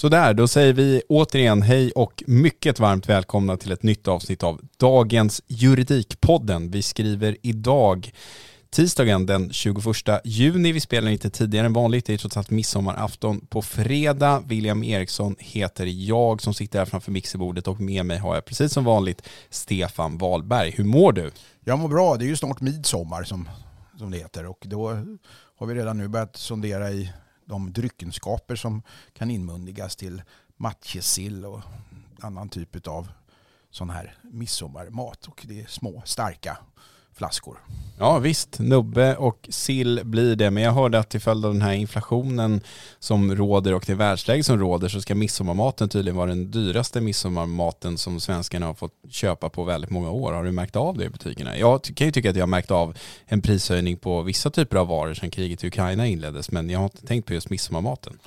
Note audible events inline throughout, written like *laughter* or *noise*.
Sådär, då säger vi återigen hej och mycket varmt välkomna till ett nytt avsnitt av dagens Juridikpodden. Vi skriver idag tisdagen den 21 juni. Vi spelar lite tidigare än vanligt. Det är trots allt midsommarafton på fredag. William Eriksson heter jag som sitter här framför mixerbordet och med mig har jag precis som vanligt Stefan Wahlberg. Hur mår du? Jag mår bra. Det är ju snart midsommar som, som det heter och då har vi redan nu börjat sondera i de dryckenskaper som kan inmundigas till matjessill och annan typ av sån här midsommarmat. Och det är små starka flaskor. Ja visst, nubbe och sill blir det. Men jag hörde att till följd av den här inflationen som råder och det världsläge som råder så ska midsommarmaten tydligen vara den dyraste midsommarmaten som svenskarna har fått köpa på väldigt många år. Har du märkt av det i butikerna? Jag kan ju tycka att jag har märkt av en prishöjning på vissa typer av varor sedan kriget i Ukraina inleddes. Men jag har inte tänkt på just midsommarmaten.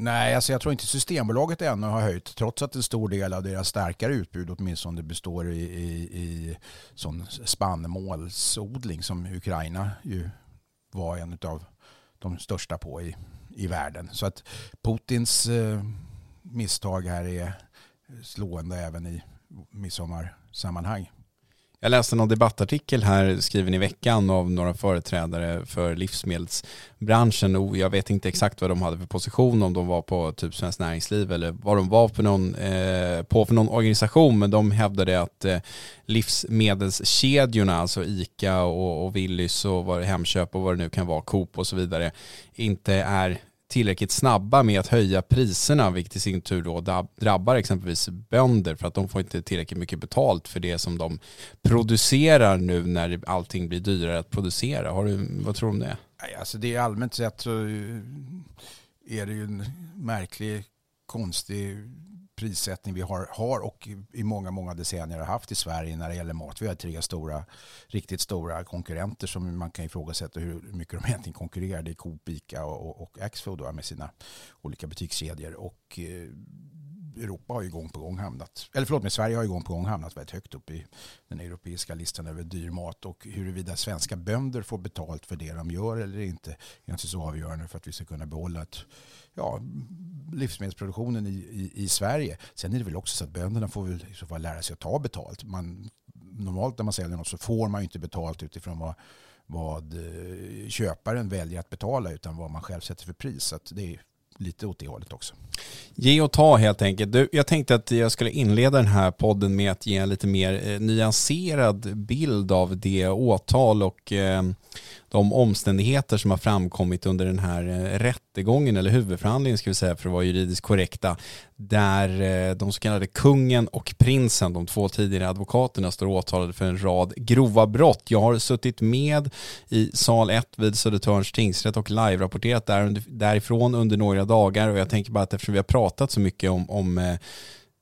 Nej, alltså jag tror inte Systembolaget ännu har höjt trots att en stor del av deras starkare utbud åtminstone består i, i, i sån spannmålsodling som Ukraina ju var en av de största på i, i världen. Så att Putins eh, misstag här är slående även i midsommarsammanhang. Jag läste någon debattartikel här skriven i veckan av några företrädare för livsmedelsbranschen. Och jag vet inte exakt vad de hade för position, om de var på typ Svenskt Näringsliv eller vad de var på, någon, eh, på för någon organisation, men de hävdade att eh, livsmedelskedjorna, alltså ICA och, och Willys och vad Hemköp och vad det nu kan vara, Coop och så vidare, inte är tillräckligt snabba med att höja priserna, vilket i sin tur då drabbar exempelvis bönder för att de får inte tillräckligt mycket betalt för det som de producerar nu när allting blir dyrare att producera. Har du, vad tror du om det? Alltså det är allmänt sett så är det ju en märklig, konstig prissättning vi har, har och i många, många decennier har haft i Sverige när det gäller mat. Vi har tre stora, riktigt stora konkurrenter som man kan ifrågasätta hur mycket de *laughs* egentligen konkurrerar. Det är Coop, Ica och, och Axfood med sina olika butikskedjor. Och eh, Europa har ju gång på gång hamnat, eller förlåt mig, Sverige har ju gång på gång hamnat väldigt högt upp i den europeiska listan över dyr mat och huruvida svenska bönder får betalt för det de gör eller inte är inte så avgörande för att vi ska kunna behålla ett, ja, livsmedelsproduktionen i, i, i, Sverige. Sen är det väl också så att bönderna får väl i så fall lära sig att ta betalt. Man, normalt när man säljer något så får man ju inte betalt utifrån vad, vad eh, köparen väljer att betala utan vad man själv sätter för pris. Så det är lite åt det hållet också. Ge och ta helt enkelt. Du, jag tänkte att jag skulle inleda den här podden med att ge en lite mer eh, nyanserad bild av det åtal och eh, de omständigheter som har framkommit under den här eh, rättegången eller huvudförhandlingen ska vi säga för att vara juridiskt korrekta där eh, de så kallade kungen och prinsen, de två tidigare advokaterna, står åtalade för en rad grova brott. Jag har suttit med i sal 1 vid Södertörns tingsrätt och live-rapporterat där, därifrån under några dagar och jag tänker bara att eftersom vi har pratat så mycket om, om eh,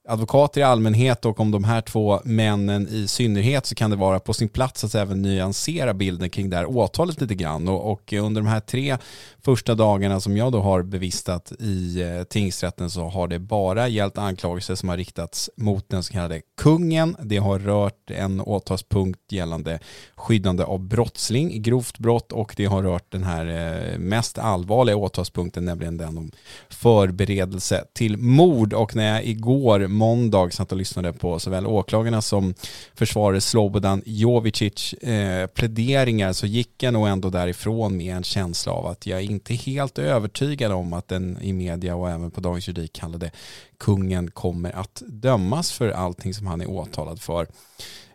advokater i allmänhet och om de här två männen i synnerhet så kan det vara på sin plats att även nyansera bilden kring det här åtalet lite grann. Och, och under de här tre första dagarna som jag då har bevistat i eh, tingsrätten så har det bara gällt anklagelser som har riktats mot den så kallade kungen. Det har rört en åtalspunkt gällande skyddande av brottsling, grovt brott och det har rört den här eh, mest allvarliga åtalspunkten, nämligen den om förberedelse till mord. Och när jag igår måndag satt och lyssnade på såväl åklagarna som försvarare Slobodan Jovicic eh, pläderingar så gick jag nog ändå därifrån med en känsla av att jag inte är helt övertygad om att den i media och även på Dagens Juridik kallade kungen kommer att dömas för allting som han är åtalad för.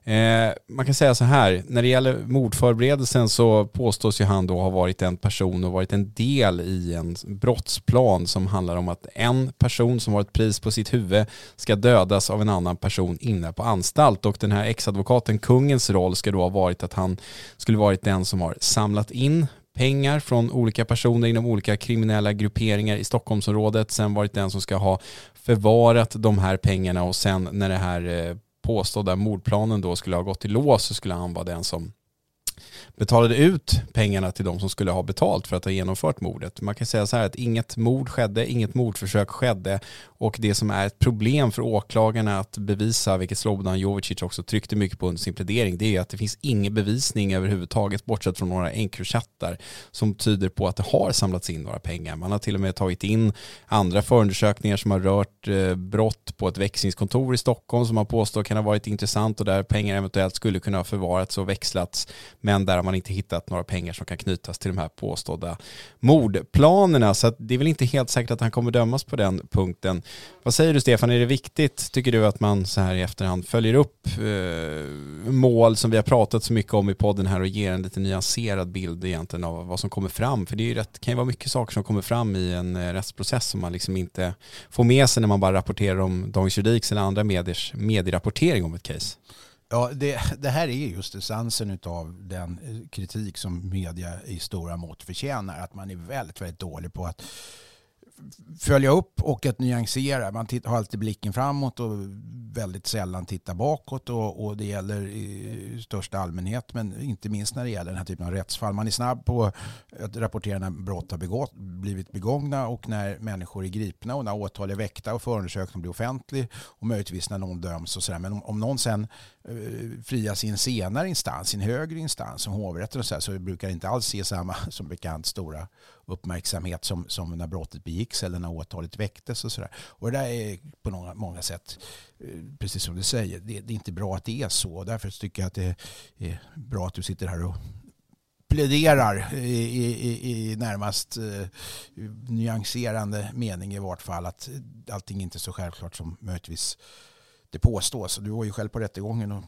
Eh, man kan säga så här, när det gäller mordförberedelsen så påstås ju han då ha varit en person och varit en del i en brottsplan som handlar om att en person som har ett pris på sitt huvud ska dödas av en annan person inne på anstalt. Och den här exadvokaten kungens roll ska då ha varit att han skulle varit den som har samlat in pengar från olika personer inom olika kriminella grupperingar i Stockholmsområdet, sen varit den som ska ha förvarat de här pengarna och sen när det här eh, påstådda mordplanen då skulle ha gått i lås så skulle han vara den som betalade ut pengarna till de som skulle ha betalt för att ha genomfört mordet. Man kan säga så här att inget mord skedde, inget mordförsök skedde och det som är ett problem för åklagarna att bevisa, vilket Slobodan Jovicic också tryckte mycket på under sin plädering, det är att det finns ingen bevisning överhuvudtaget, bortsett från några enkrochattar som tyder på att det har samlats in några pengar. Man har till och med tagit in andra förundersökningar som har rört eh, brott på ett växlingskontor i Stockholm som man påstår kan ha varit intressant och där pengar eventuellt skulle kunna ha förvarats och växlats, men men där har man inte hittat några pengar som kan knytas till de här påstådda mordplanerna. Så det är väl inte helt säkert att han kommer dömas på den punkten. Vad säger du Stefan, är det viktigt, tycker du, att man så här i efterhand följer upp eh, mål som vi har pratat så mycket om i podden här och ger en lite nyanserad bild egentligen av vad som kommer fram? För det är ju rätt, kan ju vara mycket saker som kommer fram i en eh, rättsprocess som man liksom inte får med sig när man bara rapporterar om Dagens Juridiks eller andra mediers medierapportering om ett case. Ja, det, det, här är just essensen av den eh, kritik som media i stora mått förtjänar. Att man är väldigt, väldigt dålig på att följa upp och att nyansera. Man har alltid blicken framåt och väldigt sällan tittar bakåt och, och, det gäller i största allmänhet men inte minst när det gäller den här typen av rättsfall. Man är snabb på att rapportera när brott har begått, blivit begångna och när människor är gripna och när åtal är väckta och förundersökningen blir offentlig och möjligtvis när någon döms och sådär. Men om, om någon sen Eh, frias i en senare instans, i en högre instans som hovrätten och så, här, så brukar det inte alls ge samma *laughs* som bekant stora uppmärksamhet som, som när brottet begicks eller när åtalet väcktes och sådär. Och det där är på många, många sätt, eh, precis som du säger, det, det, är inte bra att det är så. Därför tycker jag att det är bra att du sitter här och pläderar i, i, i närmast eh, nyanserande mening i vart fall att allting inte är så självklart som möjligtvis det påstås. Du var ju själv på rättegången och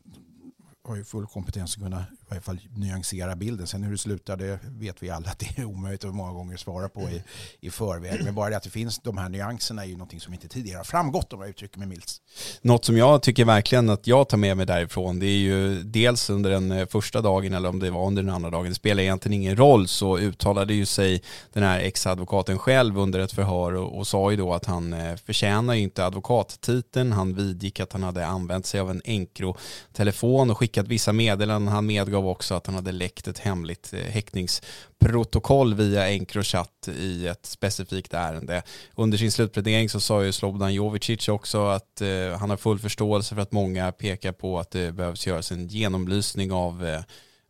har ju full kompetens att kunna i varje fall nyansera bilden. Sen hur det slutar det vet vi alla att det är omöjligt att många gånger svara på i, i förväg. Men bara det att det finns de här nyanserna är ju någonting som inte tidigare har framgått om jag uttrycker mig milt. Något som jag tycker verkligen att jag tar med mig därifrån det är ju dels under den eh, första dagen eller om det var under den andra dagen. Det spelar egentligen ingen roll så uttalade ju sig den här ex-advokaten själv under ett förhör och, och sa ju då att han eh, förtjänar ju inte advokattiteln. Han vidgick att han hade använt sig av en enkro-telefon och skickat vissa meddelanden. Han medgav också att han hade läckt ett hemligt eh, häktningsprotokoll via Encrochat i ett specifikt ärende. Under sin slutplädering så sa ju Slobodan Jovicic också att eh, han har full förståelse för att många pekar på att det behövs göras en genomlysning av eh,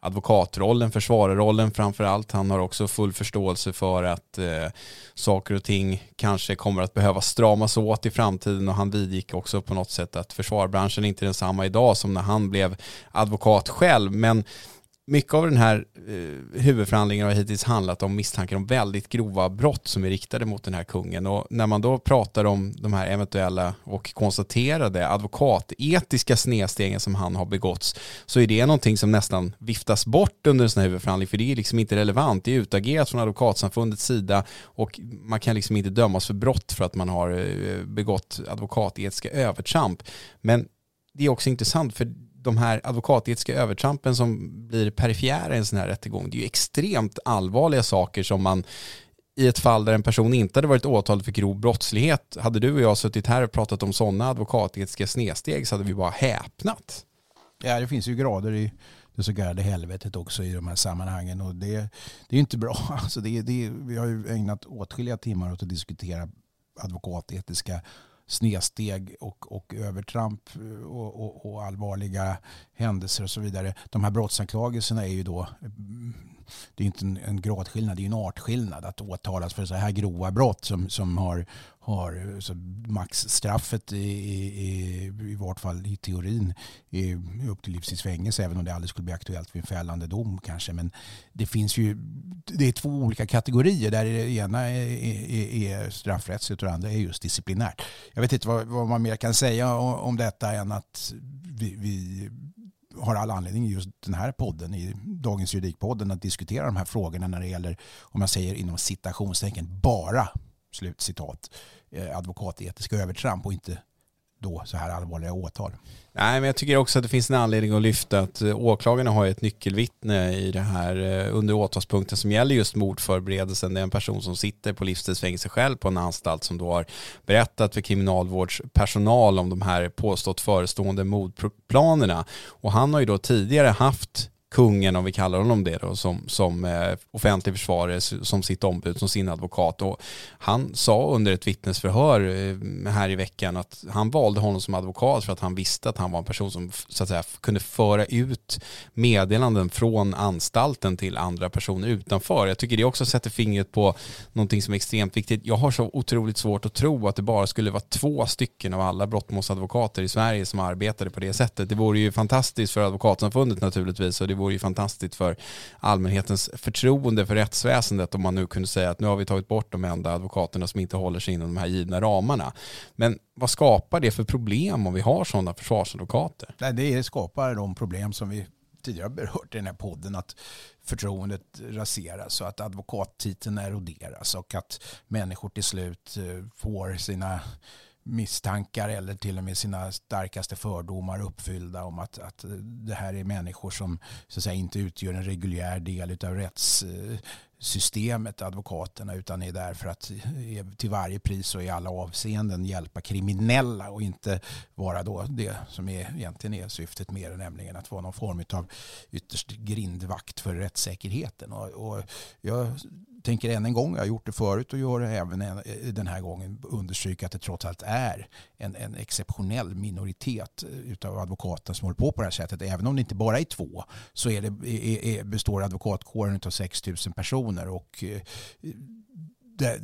advokatrollen, försvararrollen framför allt. Han har också full förståelse för att eh, saker och ting kanske kommer att behöva stramas åt i framtiden och han vidgick också på något sätt att försvarbranschen inte är densamma idag som när han blev advokat själv. Men mycket av den här eh, huvudförhandlingen har hittills handlat om misstankar om väldigt grova brott som är riktade mot den här kungen. Och när man då pratar om de här eventuella och konstaterade advokatetiska snedstegen som han har begåtts så är det någonting som nästan viftas bort under en sån här huvudförhandling för det är liksom inte relevant. Det är utagerat från advokatsamfundets sida och man kan liksom inte dömas för brott för att man har eh, begått advokatetiska övertramp. Men det är också intressant för de här advokatetiska övertrampen som blir perifera i en sån här rättegång, det är ju extremt allvarliga saker som man i ett fall där en person inte hade varit åtalad för grov brottslighet, hade du och jag suttit här och pratat om sådana advokatetiska snedsteg så hade vi bara häpnat. Ja, det finns ju grader i det så kallade helvetet också i de här sammanhangen och det, det är inte bra. *laughs* Alltså det, det, vi har ju ägnat åtskilliga timmar åt att diskutera advokatetiska snedsteg och, och övertramp eh, och, och, och, allvarliga händelser och så vidare. De här brottsanklagelserna är ju då mm, det är inte en, en gradskillnad, det är en artskillnad att åtalas för så här grova brott som, som har, har så maxstraffet i, i, i vart fall i teorin i, upp till livstids fängelse även om det aldrig skulle bli aktuellt vid en fällande dom kanske. Men det finns ju, det är två olika kategorier där det ena är, är, är straffrättsligt och det andra är just disciplinärt. Jag vet inte vad, vad man mer kan säga om, om detta än att vi, vi har all anledning i just den här podden, i Dagens Juridikpodden, att diskutera de här frågorna när det gäller, om jag säger inom citationstecken, bara slutcitat, eh, advokatetiska övertramp och inte då så här allvarliga åtal. Nej, men jag tycker också att det finns en anledning att lyfta att eh, åklagarna har ett nyckelvittne i det här eh, under åtalspunkten som gäller just mordförberedelsen. Det är en person som sitter på livstidsfängelse själv på en anstalt som då har berättat för kriminalvårdspersonal om de här påstått förestående mordplanerna. Och han har ju då tidigare haft kungen, om vi kallar honom det då, som, som eh, offentlig försvarare, som sitt ombud, som sin advokat. Och han sa under ett vittnesförhör eh, här i veckan att han valde honom som advokat för att han visste att han var en person som så att säga, kunde föra ut meddelanden från anstalten till andra personer utanför. Jag tycker det också sätter fingret på någonting som är extremt viktigt. Jag har så otroligt svårt att tro att det bara skulle vara två stycken av alla brottmålsadvokater i Sverige som arbetade på det sättet. Det vore ju fantastiskt för advokatsamfundet naturligtvis och det vore ju fantastiskt för allmänhetens förtroende för rättsväsendet om man nu kunde säga att nu har vi tagit bort de enda advokaterna som inte håller sig inom de här givna ramarna. Men vad skapar det för problem om vi har sådana försvarsadvokater? Nej, det skapar de problem som vi tidigare berört i den här podden att förtroendet raseras och att advokattiteln eroderas och att människor till slut eh, får sina misstankar eller till och med sina starkaste fördomar uppfyllda om att, att det här är människor som så att säga, inte utgör en reguljär del av rättssystemet, advokaterna, utan är där för att eh, till varje pris och i alla avseenden hjälpa kriminella och inte vara då det som är, egentligen är syftet med det, nämligen att vara någon form av ytterst grindvakt för rättssäkerheten. Och, och jag tänker än en gång, jag har gjort det förut och gör det även eh, den här gången, understryka att det trots allt är en, en exceptionell minoritet eh, av advokater som håller på på det här sättet. Även om det inte bara är två så är det, är, är, består advokatkåren av 6 000 personer och det,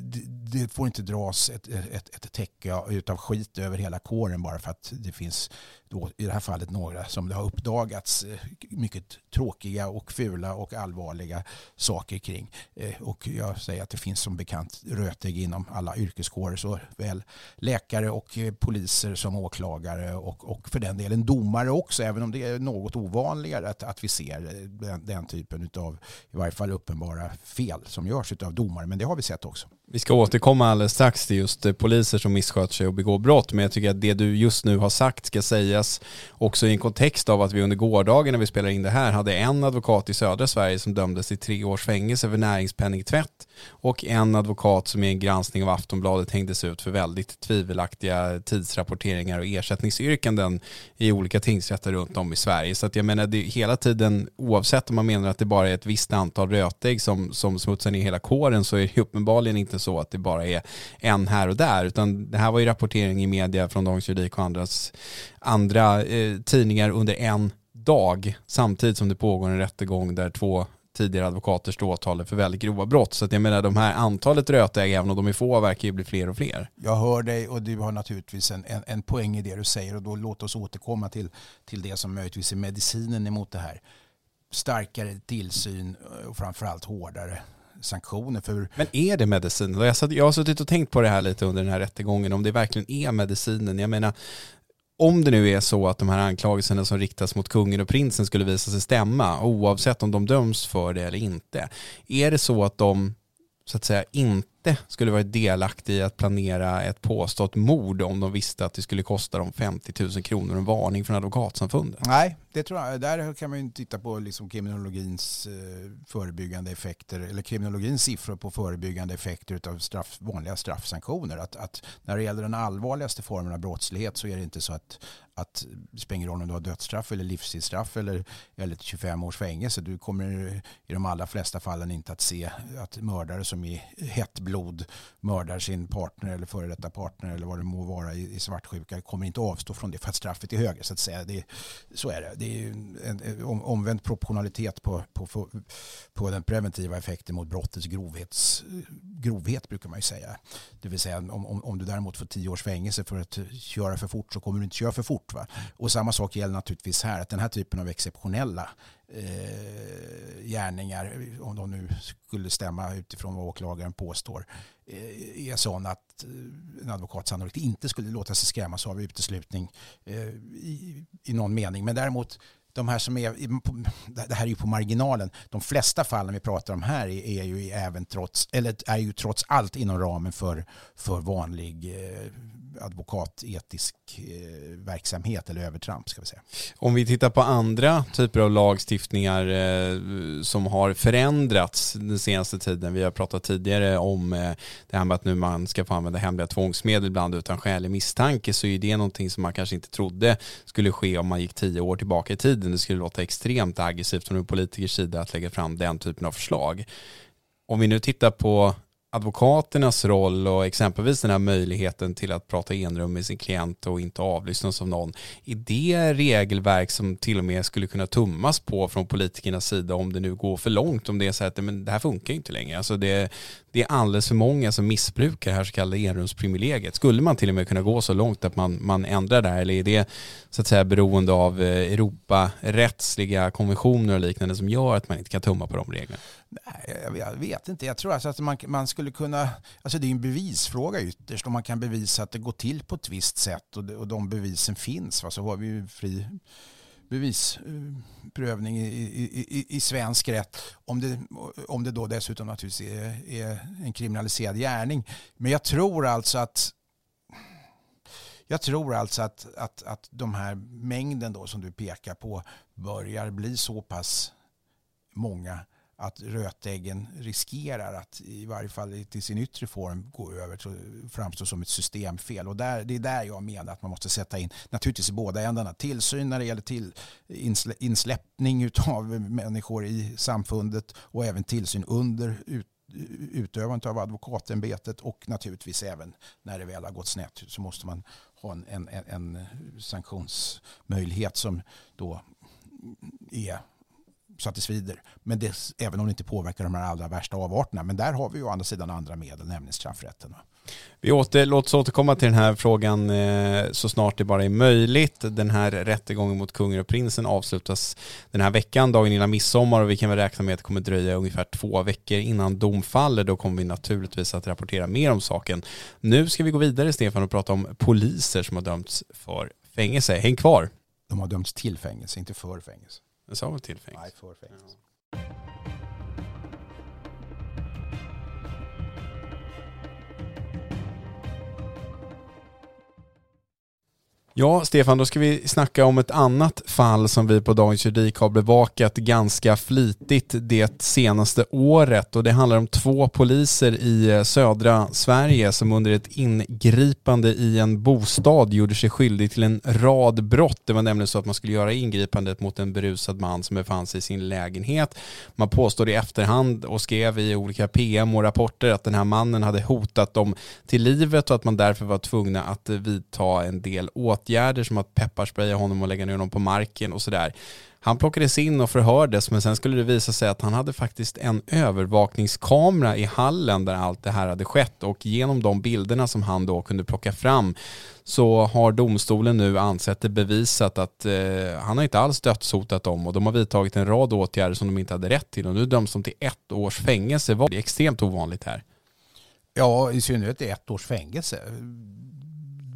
det, får inte dras ett, ett, ett täcke av skit över hela kåren bara för att det finns då, i det här fallet några som det har uppdagats eh, mycket tråkiga och fula och allvarliga saker kring. Eh, och jag säger att det finns som bekant rötägg inom alla yrkeskårer, såväl läkare och eh, poliser som åklagare och, och för den delen domare också, även om det är något ovanligare att, att vi ser den, den typen av i varje fall uppenbara fel som görs av domare, men det har vi sett också. Vi ska återkomma alldeles strax till just eh, poliser som missköter sig och begår brott, men jag tycker att det du just nu har sagt ska sägas också i en kontext av att vi under gårdagen när vi spelade in det här hade en advokat i södra Sverige som dömdes till tre års fängelse för näringspenningtvätt och en advokat som i en granskning av Aftonbladet hängdes ut för väldigt tvivelaktiga tidsrapporteringar och ersättningsyrkanden i olika tingsrätter runt om i Sverige. Så att jag menar, det är hela tiden, oavsett om man menar att det bara är ett visst antal rötägg som, som smutsar ner hela kåren så är det uppenbarligen inte så att det bara är en här och där, utan det här var ju rapportering i media från Dagens Juridik och andras, andra eh, tidningar under en dag samtidigt som det pågår en rättegång där två tidigare advokater står åtalade för väldigt grova brott. Så att jag menar de här antalet rötägg, även om de är få, verkar ju bli fler och fler. Jag hör dig och du har naturligtvis en, en, en poäng i det du säger och då låt oss återkomma till, till det som möjligtvis är medicinen emot det här. starkare tillsyn eh, och framförallt hårdare sanktioner. För... Men är det medicinen? Jag, satt, jag har suttit och tänkt på det här lite under den här rättegången, om det verkligen är medicinen. Jag menar, om det nu är så att de här anklagelserna som riktas mot kungen och prinsen skulle visa sig stämma, oavsett om de döms för det eller inte, är det så att de så att säga inte skulle varit delaktig i att planera ett påstått mord om de visste att det skulle kosta dem 50 000 kronor en varning från advokatsamfundet? Nej, det tror jag. Där kan man ju titta på liksom kriminologins eh, förebyggande effekter eller kriminologins siffror på förebyggande effekter av straff, vanliga straffsanktioner. Att, att när det gäller den allvarligaste formen av brottslighet så är det inte så att, att det spelar ingen roll om du har dödsstraff eller livstidsstraff eller, eller 25 års fängelse. Du kommer i de allra flesta fallen inte att se att mördare som i hett blod mördar sin partner eller före detta partner eller vad det må vara i, i svartsjuka kommer inte avstå från det för att straffet är högre. Så att säga. Det, så är det. Det är en, en omvänd proportionalitet på, på, på den preventiva effekten mot brottets grovhets, grovhet brukar man ju säga. Det vill säga om, om, om du däremot får tio års fängelse för att köra för fort så kommer du inte köra för fort. Va? Och samma sak gäller naturligtvis här, att den här typen av exceptionella eh, gärningar, om de nu skulle stämma utifrån vad åklagaren påstår, eh, är sån att eh, en advokat sannolikt inte skulle låta sig skrämmas av uteslutning eh, i, i någon mening. Men däremot de här som är, det här är ju på marginalen. De flesta fallen vi pratar om här är ju även trots, eller är ju trots allt inom ramen för, för vanlig eh, advokatetisk eh, verksamhet eller övertramp ska vi säga. Om vi tittar på andra typer av lagstiftningar eh, som har förändrats den senaste tiden. Vi har pratat tidigare om eh, det här med att nu man ska få använda hemliga tvångsmedel ibland utan skälig misstanke så är det någonting som man kanske inte trodde skulle ske om man gick tio år tillbaka i tiden. Det skulle låta extremt aggressivt från en politikers sida att lägga fram den typen av förslag. Om vi nu tittar på advokaternas roll och exempelvis den här möjligheten till att prata enrum med sin klient och inte avlyssnas av någon. Är det regelverk som till och med skulle kunna tummas på från politikernas sida om det nu går för långt? Om det är så att men det här funkar inte längre. Alltså det, det är alldeles för många som missbrukar det här så kallade enrumsprivilegiet. Skulle man till och med kunna gå så långt att man, man ändrar det här eller är det så att säga beroende av eh, Europarättsliga konventioner och liknande som gör att man inte kan tumma på de reglerna? Nej, jag vet inte. Jag tror alltså att man, man skulle kunna... Alltså det är en bevisfråga ytterst om man kan bevisa att det går till på ett visst sätt och, det, och de bevisen finns. Va? Så har vi ju fri bevisprövning i, i, i, i svensk rätt. Om det, om det då dessutom naturligtvis är, är en kriminaliserad gärning. Men jag tror alltså att jag tror alltså att, att, att de här mängden då som du pekar på börjar bli så pass många att rötäggen riskerar att i varje fall till sin yttre form gå över till framstå som ett systemfel. Och där, det är där jag menar att man måste sätta in, naturligtvis i båda ändarna, tillsyn när det gäller till, insläppning av människor i samfundet och även tillsyn under ut, utövandet av advokatämbetet och naturligtvis även när det väl har gått snett så måste man ha en, en, en sanktionsmöjlighet som då är så att det svider. Men det, även om det inte påverkar de här allra värsta avarterna. Men där har vi ju å andra sidan andra medel, nämligen straffrätten. Vi åter, låt oss återkomma till den här frågan eh, så snart det bara är möjligt. Den här rättegången mot kungen och prinsen avslutas den här veckan, dagen innan midsommar och vi kan väl räkna med att det kommer dröja ungefär två veckor innan dom faller. Då kommer vi naturligtvis att rapportera mer om saken. Nu ska vi gå vidare Stefan och prata om poliser som har dömts för fängelse. Häng kvar. De har dömts till fängelse, inte för fängelse. Jag sa väl till fängelse? Nej, för fängelse. Ja, Stefan, då ska vi snacka om ett annat fall som vi på Dagens Juridik har bevakat ganska flitigt det senaste året och det handlar om två poliser i eh, södra Sverige som under ett ingripande i en bostad gjorde sig skyldig till en rad brott. Det var nämligen så att man skulle göra ingripandet mot en berusad man som befann sig i sin lägenhet. Man påstår i efterhand och skrev i olika PM och rapporter att den här mannen hade hotat dem till livet och att man därför var tvungna att eh, vidta en del åtgärder åtgärder som att pepparspraya honom och lägga ner honom på marken och sådär. Han plockades in och förhördes men sen skulle det visa sig att han hade faktiskt en övervakningskamera i hallen där allt det här hade skett och genom de bilderna som han då kunde plocka fram så har domstolen nu ansett det bevisat att eh, han har inte alls dödshotat dem och de har vidtagit en rad åtgärder som de inte hade rätt till och nu döms de till ett års fängelse. Det är extremt ovanligt här. Ja, i synnerhet ett års fängelse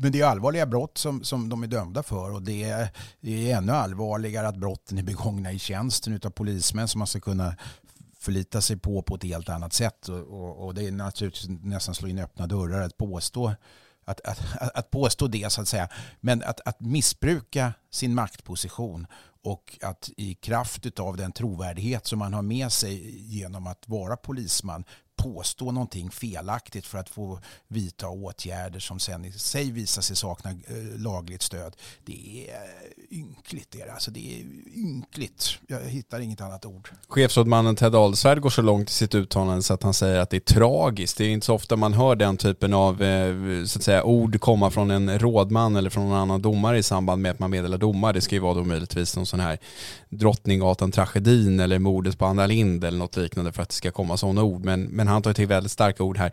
men det är allvarliga brott som, som de är dömda för och det är, det är ännu allvarligare att brotten är begångna i tjänsten av polismän som man ska kunna förlita sig på på ett helt annat sätt. Och, och, och det är naturligtvis nästan slå in öppna dörrar att påstå att, att, att, påstå det så att säga. Men att, att missbruka sin maktposition och att i kraft av den trovärdighet som man har med sig genom att vara polisman påstå någonting felaktigt för att få vidta åtgärder som sen i sig visar sig sakna eh, lagligt stöd. Det är ynkligt. Det är, alltså det är ynkligt. Jag hittar inget annat ord. Chefsrådmannen Ted Alsvärd går så långt i sitt uttalande så att han säger att det är tragiskt. Det är inte så ofta man hör den typen av eh, så att säga, ord komma från en rådman eller från någon annan domare i samband med att man meddelar domar. Det ska ju vara då möjligtvis någon sån här Drottninggatan-tragedin eller mordet på Anna Lind eller något liknande för att det ska komma sådana ord. Men, men han tar till väldigt starka ord här.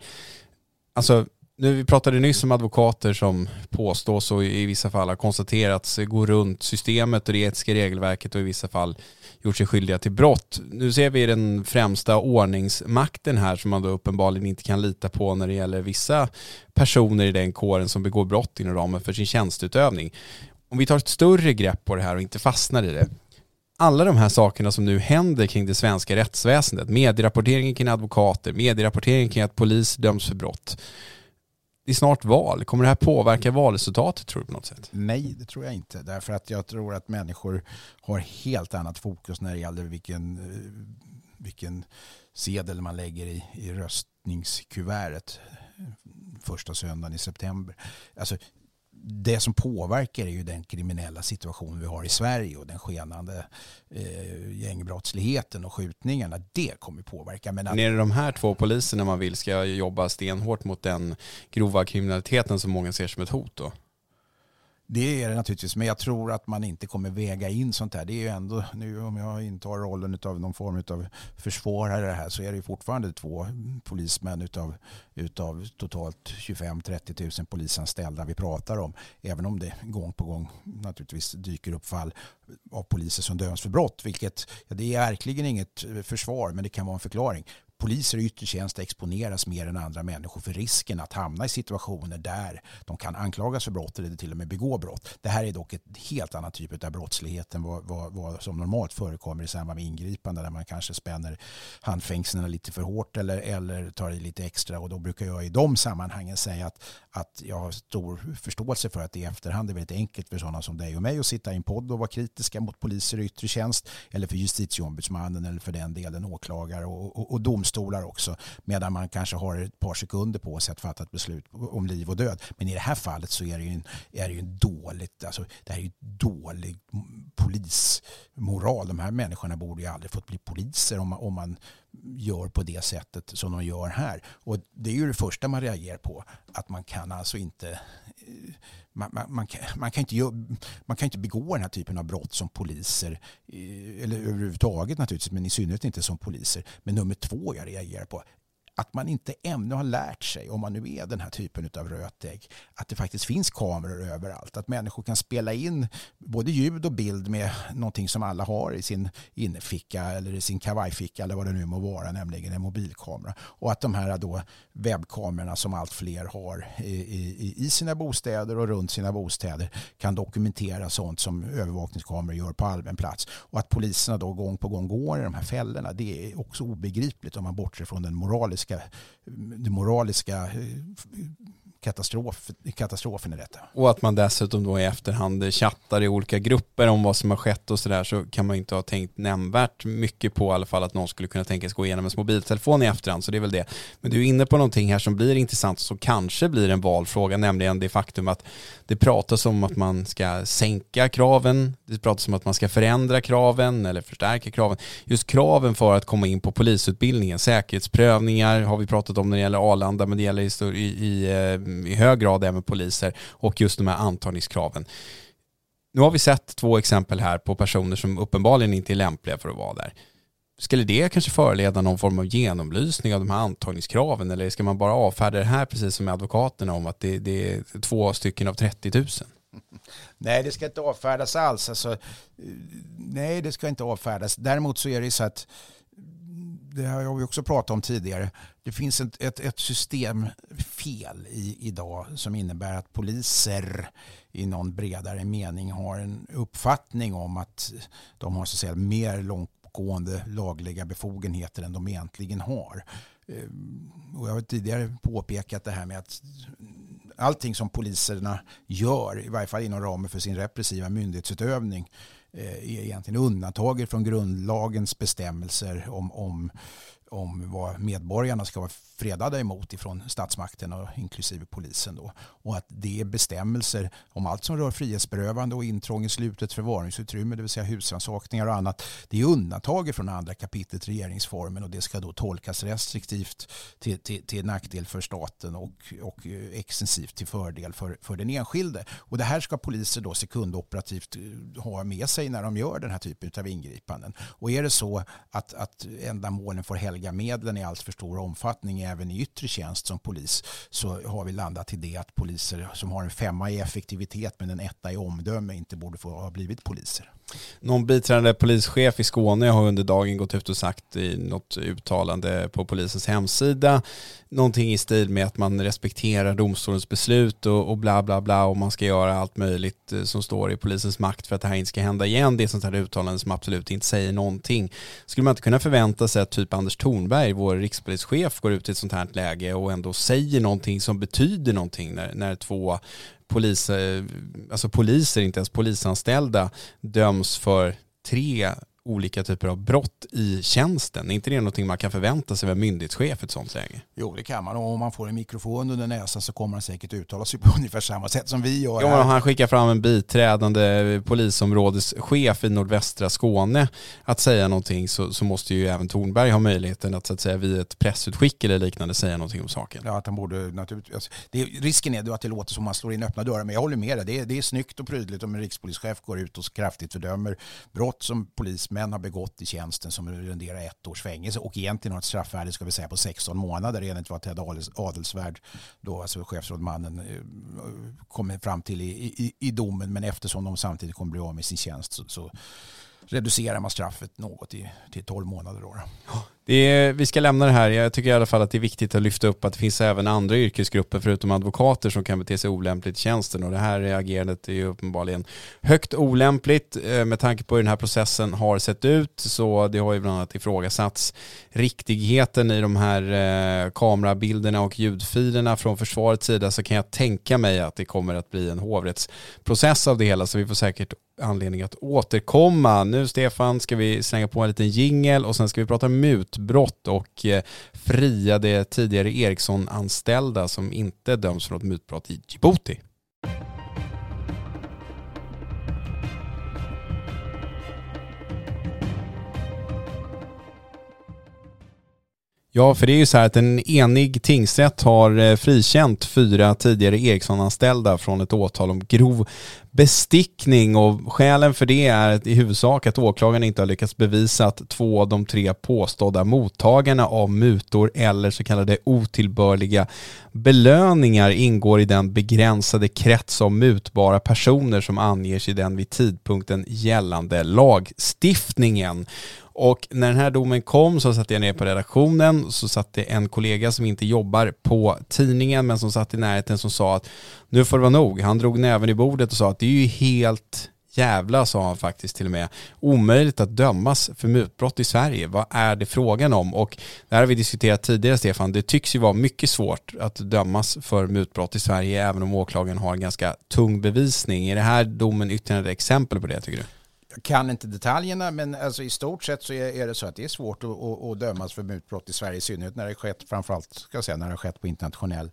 Alltså, nu, vi pratade nyss om advokater som påstås och i vissa fall har konstaterats gå runt systemet och det etiska regelverket och i vissa fall gjort sig skyldiga till brott. Nu ser vi den främsta ordningsmakten här som man då uppenbarligen inte kan lita på när det gäller vissa personer i den kåren som begår brott inom ramen för sin tjänsteutövning. Om vi tar ett större grepp på det här och inte fastnar i det alla de här sakerna som nu händer kring det svenska rättsväsendet, medierapporteringen kring advokater, medierapporteringen kring att polis döms för brott. Det är snart val. Kommer det här påverka valresultatet tror du på något sätt? Nej, det tror jag inte. Därför att jag tror att människor har helt annat fokus när det gäller vilken, eh, vilken sedel man lägger i, i röstningskuvertet första söndagen i september. Alltså, det som påverkar är ju den kriminella situation vi har i Sverige och den skenande eh, gängbrottsligheten och skjutningarna. Det kommer påverka. Men, att... är det de här två poliserna man vill ska jobba stenhårt mot den grova kriminaliteten som många ser som ett hot då? Det är det naturligtvis, men jag tror att man inte kommer väga in sånt här. Det är ju ändå, nu om jag intar rollen av någon form av försvarare här så är det ju fortfarande två polismän utav, utav totalt 25-30 000 polisanställda vi pratar om. Även om det gång på gång naturligtvis dyker upp fall av poliser som döms för brott, vilket ja, det är verkligen inget försvar, men det kan vara en förklaring poliser i yttre tjänst exponeras mer än andra människor för risken att hamna i situationer där de kan anklagas för brott eller till och med begå brott. Det här är dock ett helt annan typ av brottslighet än vad, vad, vad som normalt förekommer i samband med ingripande där man kanske spänner handfängslen lite för hårt eller, eller tar i lite extra och då brukar jag i de sammanhangen säga att, att jag har stor förståelse för att det i efterhand är väldigt enkelt för sådana som dig och mig att sitta i en podd och vara kritiska mot poliser i yttre tjänst eller för justitieombudsmannen eller för den delen åklagare och, och, och domstol domstolar också medan man kanske har ett par sekunder på sig att fatta ett beslut om liv och död. Men i det här fallet så är det ju en, är det ju en dåligt, alltså, det här är ju dålig polismoral. De här människorna borde ju aldrig fått bli poliser om man, om man gör på det sättet som de gör här. Och det är ju det första man reagerar på. Att man kan alltså inte eh, man, man, man, kan, man, kan inte gör, man kan inte begå den här typen av brott som poliser. Eh, eller överhuvudtaget naturligtvis, men i synnerhet inte som poliser. Men nummer två jag reagerar på att man inte ännu har lärt sig, om man nu är den här typen av rötägg, att det faktiskt finns kameror överallt. Att människor kan spela in både ljud och bild med någonting som alla har i sin innerficka eller i sin kavajficka eller vad det nu må vara, nämligen en mobilkamera. Och att de här då webbkamerorna som allt fler har i, i, i sina bostäder och runt sina bostäder kan dokumentera sånt som övervakningskameror gör på allmän plats. Och att poliserna då gång på gång går i de här fällorna, det är också obegripligt om man bortser från den moraliska moraliska, det moraliska eh, katastrof, katastrofen i detta. Och att man dessutom då i efterhand chattar i olika grupper om vad som har skett och sådär så kan man inte ha tänkt nämnvärt mycket på i alla fall att någon skulle kunna tänkas gå igenom en mobiltelefon i efterhand så det är väl det. Men du är inne på någonting här som blir intressant och som kanske blir en valfråga nämligen det faktum att det pratas om att man ska sänka kraven, det pratas om att man ska förändra kraven eller förstärka kraven. Just kraven för att komma in på polisutbildningen, säkerhetsprövningar har vi pratat om när det gäller Arlanda men det gäller i, i, eh, i hög grad även poliser och just de här antagningskraven. nu har vi sett två exempel här på personer som uppenbarligen inte är lämpliga för att vara där. Skulle det kanske föreleda någon form av genomlysning av de här antagningskraven eller ska man bara avfärda det här precis som med advokaterna om att det, det är två stycken av 30 000? *laughs* Nej, det ska inte avfärdas alls. Alltså, eh, nej, det ska inte avfärdas. Däremot så är det så att det har vi också pratat om tidigare. Det finns ett, ett, ett systemfel i, idag som innebär att poliser i någon bredare mening har en uppfattning om att de har så att säga, mer långtgående lagliga befogenheter än de egentligen har. Eh, och jag har tidigare påpekat det här med att allting som poliserna gör, i varje fall inom ramen för sin repressiva myndighetsutövning, Eh, är egentligen undantaget från grundlagens bestämmelser om, om om vad medborgarna ska vara fredade emot ifrån statsmakten och inklusive polisen. Då. Och att det är bestämmelser om allt som rör frihetsberövande och intrång i slutet förvaringsutrymme, det vill säga husrannsakningar och annat. Det är undantaget från andra kapitlet regeringsformen och det ska då tolkas restriktivt till, till, till nackdel för staten och, och eh, extensivt till fördel för, för den enskilde. Och det här ska poliser då sekundoperativt eh, ha med sig när de gör den här typen av ingripanden. Och är det så att, att ändamålen får helga medlen i allt för stor omfattning även i yttre tjänst som polis så har vi landat i det att poliser som har en femma i effektivitet men en etta i omdöme inte borde få ha blivit poliser. Någon biträdande polischef i Skåne har under dagen gått ut och sagt i något uttalande på polisens hemsida någonting i stil med att man respekterar domstolens beslut och, och bla bla bla och man ska göra allt möjligt eh, som står i polisens makt för att det här inte ska hända igen. Det är sånt här uttalande som absolut inte säger någonting. Skulle man inte kunna förvänta sig att typ Anders Thornberg, vår rikspolischef, går ut i ett sånt här läge och ändå säger någonting som betyder någonting när, när två poliser, alltså poliser, inte ens polisanställda, döms för tre olika typer av brott i tjänsten. Är inte det någonting man kan förvänta sig av en myndighetschef i ett sånt läge? Jo, det kan man. Och om man får en mikrofon under näsan så kommer han säkert uttala sig *laughs* på ungefär samma sätt som vi gör. Här. han skickar fram en biträdande polisområdeschef i nordvästra Skåne att säga någonting så, så måste ju även Tornberg ha möjligheten att, så att säga, vid ett pressutskick eller liknande säga någonting om saken. Ja, att han borde naturligtvis... Alltså, det, risken är då att det låter som att man slår in öppna dörrar, men jag håller med dig. Det det är snyggt och prydligt om en rikspolischef går ut och kraftigt fördömer brott som polis polismän har begått i tjänsten som renderar ett års fängelse och egentligen har ett straffvärde ska vi säga på 16 månader enligt vad Ted Adelsvärd, då, alltså chefsrådmannen, kom kommer fram till i, i, i domen. Men eftersom de samtidigt kommer bli av med sin tjänst så, så reducerar man straffet något i, till 12 månader. Då. Är, vi ska lämna det här. Jag tycker i alla fall att det är viktigt att lyfta upp att det finns även andra yrkesgrupper förutom advokater som kan bete sig olämpligt i tjänsten och det här agerandet är ju uppenbarligen högt olämpligt eh, med tanke på hur den här processen har sett ut så det har ju bland annat ifrågasatts riktigheten i de här eh, kamerabilderna och ljudfilerna från försvarets sida så kan jag tänka mig att det kommer att bli en hovrättsprocess av det hela så vi får säkert anledning att återkomma. Nu Stefan ska vi slänga på en liten jingel och sen ska vi prata mutbrott och eh, friade tidigare Ericsson-anställda som inte döms för något mutbrott i Djibouti. Ja, för det är ju så här att en enig tingsrätt har eh, frikänt fyra tidigare Ericsson-anställda från ett åtal om grov bestickning och skälen för det är i huvudsak att åklagaren inte har lyckats bevisa att två av de tre påstådda mottagarna av mutor eller så kallade otillbörliga belöningar ingår i den begränsade krets av mutbara personer som anges i den vid tidpunkten gällande lagstiftningen. Och när den här domen kom så satt jag ner på redaktionen så satt det en kollega som inte jobbar på tidningen men som satt i närheten som sa att nu får det vara nog. Han drog näven i bordet och sa att det är ju helt jävla, sa han faktiskt till och med, omöjligt att dömas för mutbrott i Sverige. Vad är det frågan om? Och det här har vi diskuterat tidigare Stefan, det tycks ju vara mycket svårt att dömas för mutbrott i Sverige även om åklagaren har ganska tung bevisning. Är det här domen ytterligare ett exempel på det tycker du? Jag kan inte detaljerna men alltså i stort sett så är, det så att det är svårt att, att, att dömas för mutbrott i Sverige i synnerhet när det skett framförallt ska jag säga, när det skett på internationell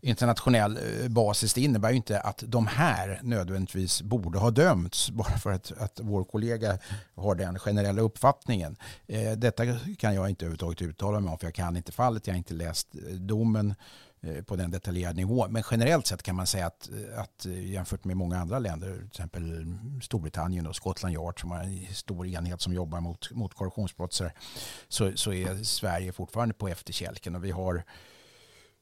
internationell eh, basis. Det innebär ju inte att de här nödvändigtvis borde ha dömts *laughs* bara för att, att vår kollega har den generella uppfattningen. Eh, detta kan jag inte överhuvudtaget uttala mig om för jag kan inte fallet, jag har inte läst eh, domen Eh, på den detaljerade nivån. Men generellt sett kan man säga att, eh, att eh, jämfört med många andra länder, till exempel Storbritannien och Scotland Yard som har en stor enhet som jobbar mot, mot korruptionsbrott så, så är Sverige fortfarande på efterkälken och vi har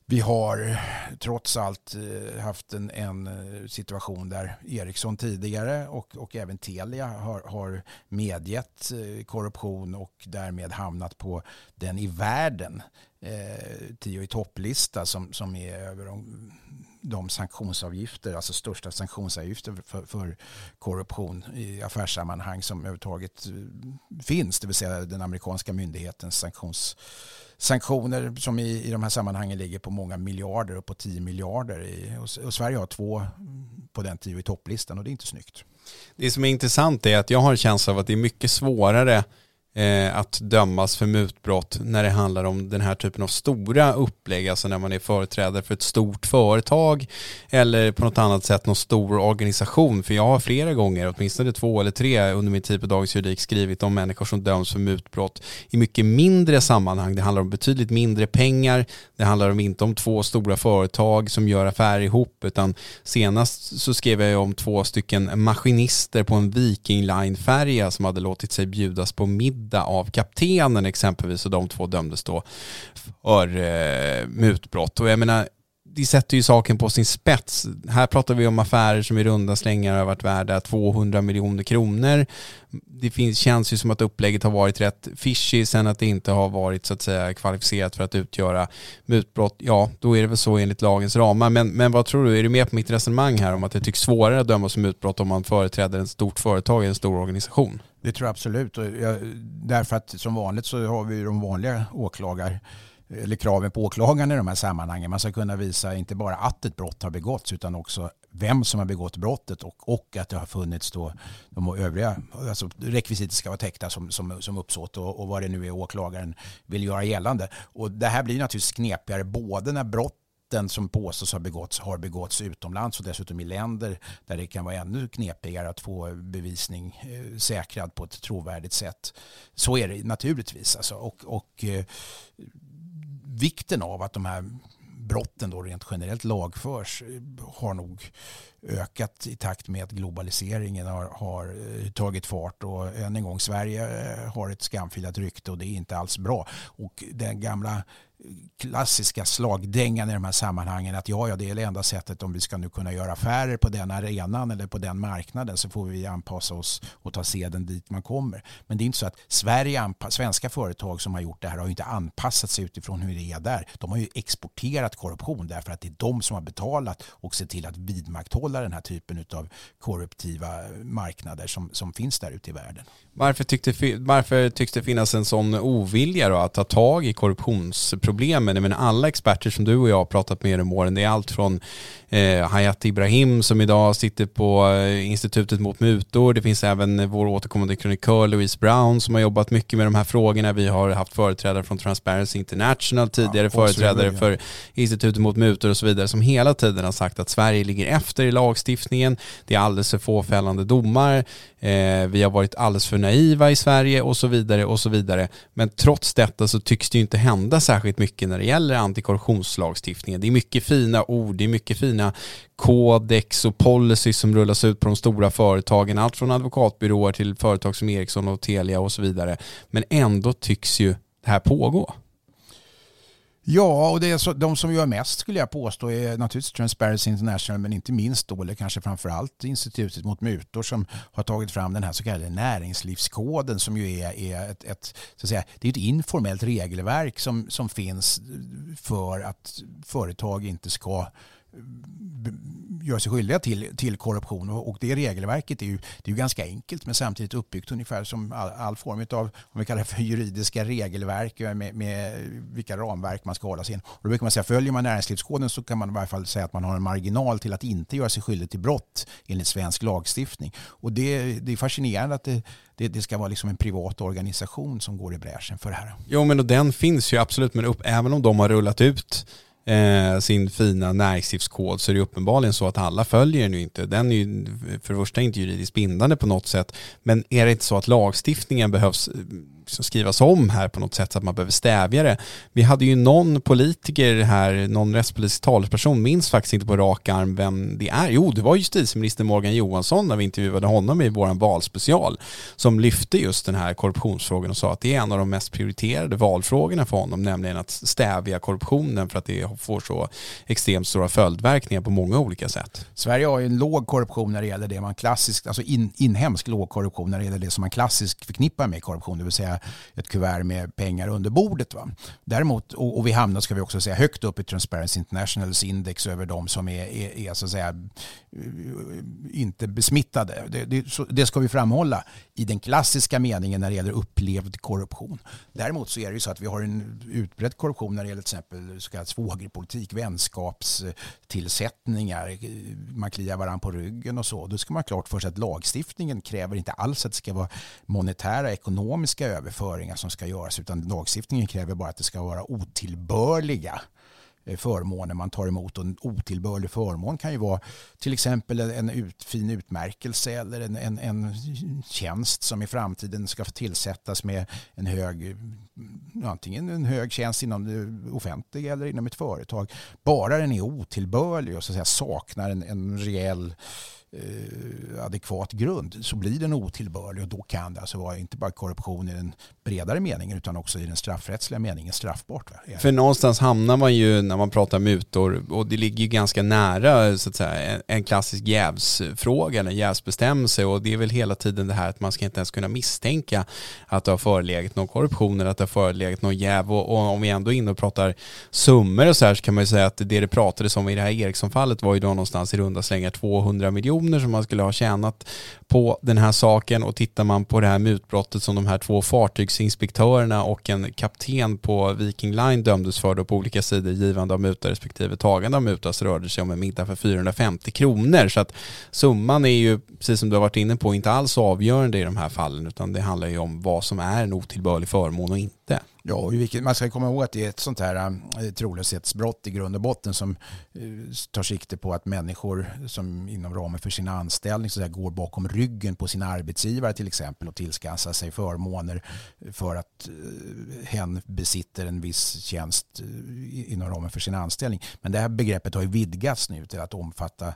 vi har trots allt haft en, en, situation där Ericsson tidigare och, och även Telia har, har medgett korruption och därmed hamnat på den i världen eh, tio i topplista som, som är över de, de sanktionsavgifter, alltså största sanktionsavgifter för, för, korruption i affärssammanhang som överhuvudtaget eh, finns, det vill säga den amerikanska myndighetens sanktions sanktioner som i, i de här sammanhangen ligger på många miljarder, och på 10 miljarder. I, och, och Sverige har två på den tio i topplistan och det är inte snyggt. Det som är intressant är att jag har en känsla av att det är mycket svårare eh, att dömas för mutbrott när det handlar om den här typen av stora upplägg, alltså när man är företrädare för ett stort företag eller på något annat sätt någon stor organisation. För jag har flera gånger, åtminstone två eller tre under min tid på Dagens Juridik skrivit om människor som döms för mutbrott i mycket mindre sammanhang. Det handlar om betydligt mindre pengar, det handlar om inte om två stora företag som gör affärer ihop, utan senast så skrev jag om två stycken maskinister på en Viking Line-färja som hade låtit sig bjudas på middag ledda av kaptenen exempelvis och de två dömdes då för eh, mutbrott. Och jag menar, det sätter ju saken på sin spets. Här pratar vi om affärer som i runda slängar har varit värda 200 miljoner kronor. Det finns, känns ju som att upplägget har varit rätt fishy sen att det inte har varit så att säga kvalificerat för att utgöra mutbrott. Ja, då är det väl så enligt lagens ramar. Men, men vad tror du, är du med på mitt resonemang här om att det tycks svårare att döma som mutbrott om man företräder ett stort företag i en stor organisation? Det tror jag absolut. Och jag, därför att som vanligt så har vi de vanliga åklagare eller kraven på åklagaren i de här sammanhangen. Man ska kunna visa inte bara att ett brott har begåtts utan också vem som har begått brottet och, och att det har funnits då de övriga, alltså rekvisiter ska vara täckta som, som, som uppsåt och, och vad det nu är åklagaren vill göra gällande. Och det här blir naturligtvis knepigare både när brott brotten som påstås ha begåtts har begåtts utomlands och dessutom i länder där det kan vara ännu knepigare att få bevisning eh, säkrad på ett trovärdigt sätt. Så är det naturligtvis. Alltså. Och, och eh, vikten av att de här brotten då rent generellt lagförs eh, har nog ökat i takt med att globaliseringen har, har eh, tagit fart och än en gång Sverige eh, har ett skamfilat rykte och det är inte alls bra. Och den gamla eh, klassiska slagdängan i de här sammanhangen att ja, ja, det är det enda sättet om vi ska nu kunna göra affärer på den arenan eller på den marknaden så får vi anpassa oss och ta seden dit man kommer. Men det är inte så att Sverige, svenska företag som har gjort det här har inte anpassat sig utifrån hur det är där. De har ju exporterat korruption därför att det är de som har betalat och sett till att vidmakthålla den här typen av korruptiva marknader som, som finns där ute i världen. Varför, tyckte, varför tycks det finnas en sån ovilja då att ta tag i korruptionsproblemen? Men alla experter som du och jag har pratat med genom åren, det är allt från eh, Hayat Ibrahim som idag sitter på eh, Institutet mot mutor. Det finns även vår återkommande krönikör Louise Brown som har jobbat mycket med de här frågorna. Vi har haft företrädare från Transparency International, tidigare ja, företrädare för Institutet mot mutor och så vidare som hela tiden har sagt att Sverige ligger efter i lagstiftningen. Det är alldeles för få fällande domar. Eh, vi har varit alldeles för naiva i Sverige och så vidare och så vidare. Men trots detta så tycks det ju inte hända särskilt mycket när det gäller antikorruptionslagstiftningen. Det är mycket fina ord, det är mycket fina kodex och policy som rullas ut på de stora företagen. Allt från advokatbyråer till företag som Ericsson och Telia och så vidare. Men ändå tycks ju det här pågå. Ja, och det är så, de som gör mest skulle jag påstå är naturligtvis Transparency International men inte minst då, eller kanske framförallt Institutet mot mutor som har tagit fram den här så kallade näringslivskoden som ju är, är ett, ett, så att säga, det är ett informellt regelverk som, som finns för att företag inte ska gör sig skyldiga till, till korruption. Och det regelverket är ju, det är ju ganska enkelt men samtidigt uppbyggt ungefär som all, all form av om vi kallar det för juridiska regelverk eh, med, med vilka ramverk man ska hålla sig in. Och då brukar man säga följer man näringslivskoden så kan man i varje fall säga att man har en marginal till att inte göra sig skyldig till brott enligt svensk lagstiftning. Och det, det är fascinerande att det, det, det, ska vara liksom en privat organisation som går i bräschen för det här. Jo men och den finns ju absolut men upp, även om de har rullat ut eh, sin fina näringslivskod så är det uppenbarligen så att alla följer den ju inte. Den är ju för det första inte juridiskt bindande på något sätt. Men är det inte så att lagstiftningen behövs eh, liksom skrivas om här på något sätt så att man behöver stävja det. Vi hade ju någon politiker här, någon rättspolitisk talesperson, minns faktiskt inte på rak arm vem det är. Jo, det var justitieminister Morgan Johansson när vi intervjuade honom i vår valspecial som lyfte just den här korruptionsfrågan och sa att det är en av de mest prioriterade valfrågorna för honom, nämligen att stävja korruptionen för att det får så extremt stora följdverkningar på många olika sätt. Sverige har ju en låg korruption när det gäller det man klassiskt, alltså in, inhemsk låg korruption när det gäller det som man klassiskt förknippar med korruption, det vill säga ett kuvert med pengar under bordet. Va? Däremot, och, och vi hamnar, ska vi också säga, högt upp i Transparency Internationals index över de som är, är, är så att säga inte besmittade. Det, det, det, ska vi framhålla i den klassiska meningen när det gäller upplevd korruption. Däremot så är det ju så att vi har en utbredd korruption när det gäller till exempel så kallad familjepolitik, vänskapstillsättningar, man kliar varandra på ryggen och så. Då ska man ha klart för sig att lagstiftningen kräver inte alls att det ska vara monetära ekonomiska överföringar som ska göras utan lagstiftningen kräver bara att det ska vara otillbörliga Eh, förmåner man tar emot. Och en otillbörlig förmån kan ju vara till exempel en ut, fin utmärkelse eller en, en, en tjänst som i framtiden ska tillsättas med en hög antingen en hög tjänst inom det offentliga eller inom ett företag. Bara den är otillbörlig och så att säga, saknar en, en reell eh, adekvat grund så blir den otillbörlig. Och då kan det alltså vara inte bara korruption i den bredare meningen utan också i den straffrättsliga meningen straffbart. För någonstans hamnar man ju när man pratar mutor och det ligger ju ganska nära så att säga en klassisk jävsfråga, eller jävsbestämmelse. Och det är väl hela tiden det här att man ska inte ens kunna misstänka att det har förelegat någon korruption eller att det har förelegat någon jäv. Och, och om vi ändå är inne och pratar summor och så här så kan man ju säga att det det pratades om i det här Ericsson-fallet var ju då någonstans i runda slängar 200 miljoner miljoner som man skulle ha tjänat på den här saken och tittar man på det här mutbrottet som de här två fartygsinspektörerna och en kapten på Viking Line dömdes för då på olika sidor givande av muta respektive tagande av muta så rörde det sig om en middag för 450 kronor så att summan är ju precis som du har varit inne på inte alls avgörande i de här fallen utan det handlar ju om vad som är en otillbörlig förmån och inte. Ja, och vilket, man ska komma ihåg att det är ett sånt här um, eh, trolöshetsbrott i grund och botten som eh, tar sikte på att människor som inom ramen för sin anställning så där, går bakom ryggen på sin arbetsgivare till exempel och tillskansar sig förmåner för att eh, hen besitter en viss tjänst inom ramen för sin anställning. Men det här begreppet har ju vidgats nu till att omfatta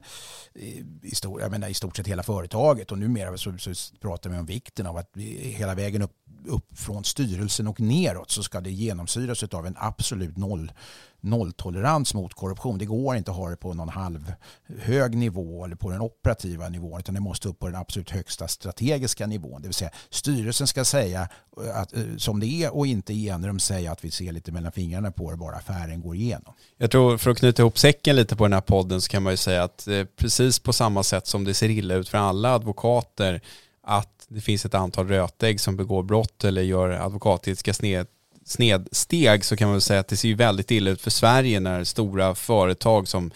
i, stor, jag menar, i stort sett hela företaget och numera så, så pratar vi om vikten av att hela vägen upp upp från styrelsen och neråt så ska det genomsyras av en absolut noll nolltolerans mot korruption. Det går inte att ha det på någon halv hög nivå eller på den operativa nivån utan det måste upp på den absolut högsta strategiska nivån. Det vill säga styrelsen ska säga eh, att, eh, som det är och inte i enrum säga att vi ser lite mellan fingrarna på det bara affären går igenom. Jag tror för att knyta ihop säcken lite på den här podden så kan man ju säga att eh, precis på samma sätt som det ser illa ut för alla advokater att det finns ett antal rötägg som begår brott eller gör advokatetiska sned, snedsteg så kan man väl säga att det ser ju väldigt illa ut för Sverige när stora företag som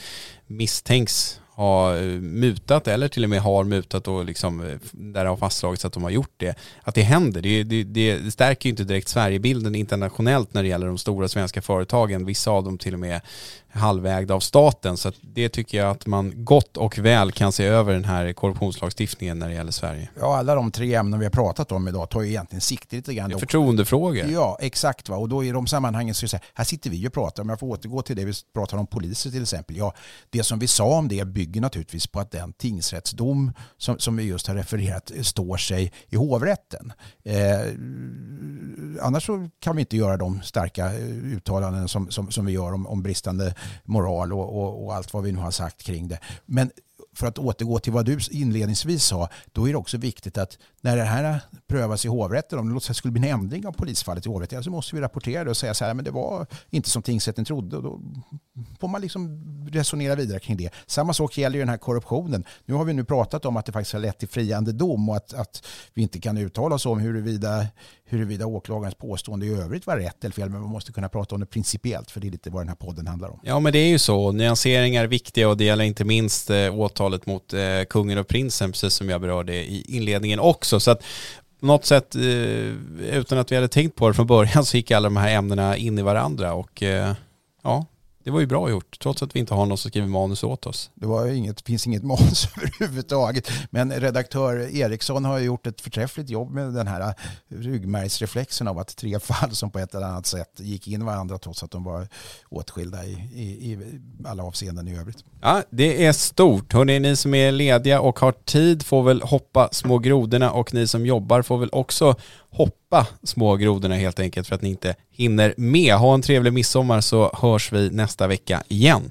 misstänks ha eh, mutat eller till och med har mutat och liksom, eh, där det har fastslagits att de har gjort det. Att det händer, det, det, det stärker ju inte direkt Sverigebilden internationellt när det gäller de stora svenska företagen. Vissa av dem till och med halvägda av staten. Så det tycker jag att man gott och väl kan se över den här korruptionslagstiftningen när det gäller Sverige. Ja, alla de tre ämnen vi har pratat om idag tar ju egentligen sikte lite grann. Det är förtroendefrågor. Ja, exakt. Va? Och då i de sammanhangen så är det så här, här sitter vi och pratar, om jag får återgå till det vi pratar om poliser till exempel. Ja, det som vi sa om det bygger naturligtvis på att den tingsrättsdom som, som vi just har refererat står sig i hovrätten. Eh, annars så kan vi inte göra de starka eh, uttalanden som, som, som vi gör om, om bristande moral och, och, och, allt vad vi nu har sagt kring det. Men för att återgå till vad du inledningsvis sa, då är det också viktigt att när det här prövas i hovrätten, om det skulle bli en ändring av polisfallet i hovrätten, så måste vi rapportera det och säga så här, men det var inte som tingsrätten trodde. Och då får man liksom resonera vidare kring det. Samma sak gäller ju den här korruptionen. Nu har vi nu pratat om att det faktiskt har lett till friande dom och att, att vi inte kan uttala oss om huruvida, huruvida åklagarens påstående i övrigt var rätt eller fel, men man måste kunna prata om det principiellt, för det är lite vad den här podden handlar om. Ja, men det är ju så. Nyanseringar är viktiga och det gäller inte minst eh, åtal samtalet mot eh, kungen och prinsen, precis som jag berörde i inledningen också. Så att på något sätt, eh, utan att vi hade tänkt på det från början, *laughs* så gick alla de här ämnena in i varandra och eh, ja, det var ju bra gjort, trots att vi inte har någon som skriver manus åt oss. Det var inget, finns inget *laughs* manus överhuvudtaget. Men redaktör Eriksson har gjort ett förträffligt jobb med den här ryggmärgsreflexen av att tre *laughs* fall som på ett eller annat sätt gick in varandra trots att de var åtskilda i, i, i alla avseenden i övrigt. Ja, det är stort. Hörrni, ni som är lediga och har tid får väl hoppa små grodorna och ni som jobbar får väl också hoppa små grodorna helt enkelt för att ni inte hinner med. Ha en trevlig midsommar så hörs vi nästa vecka igen.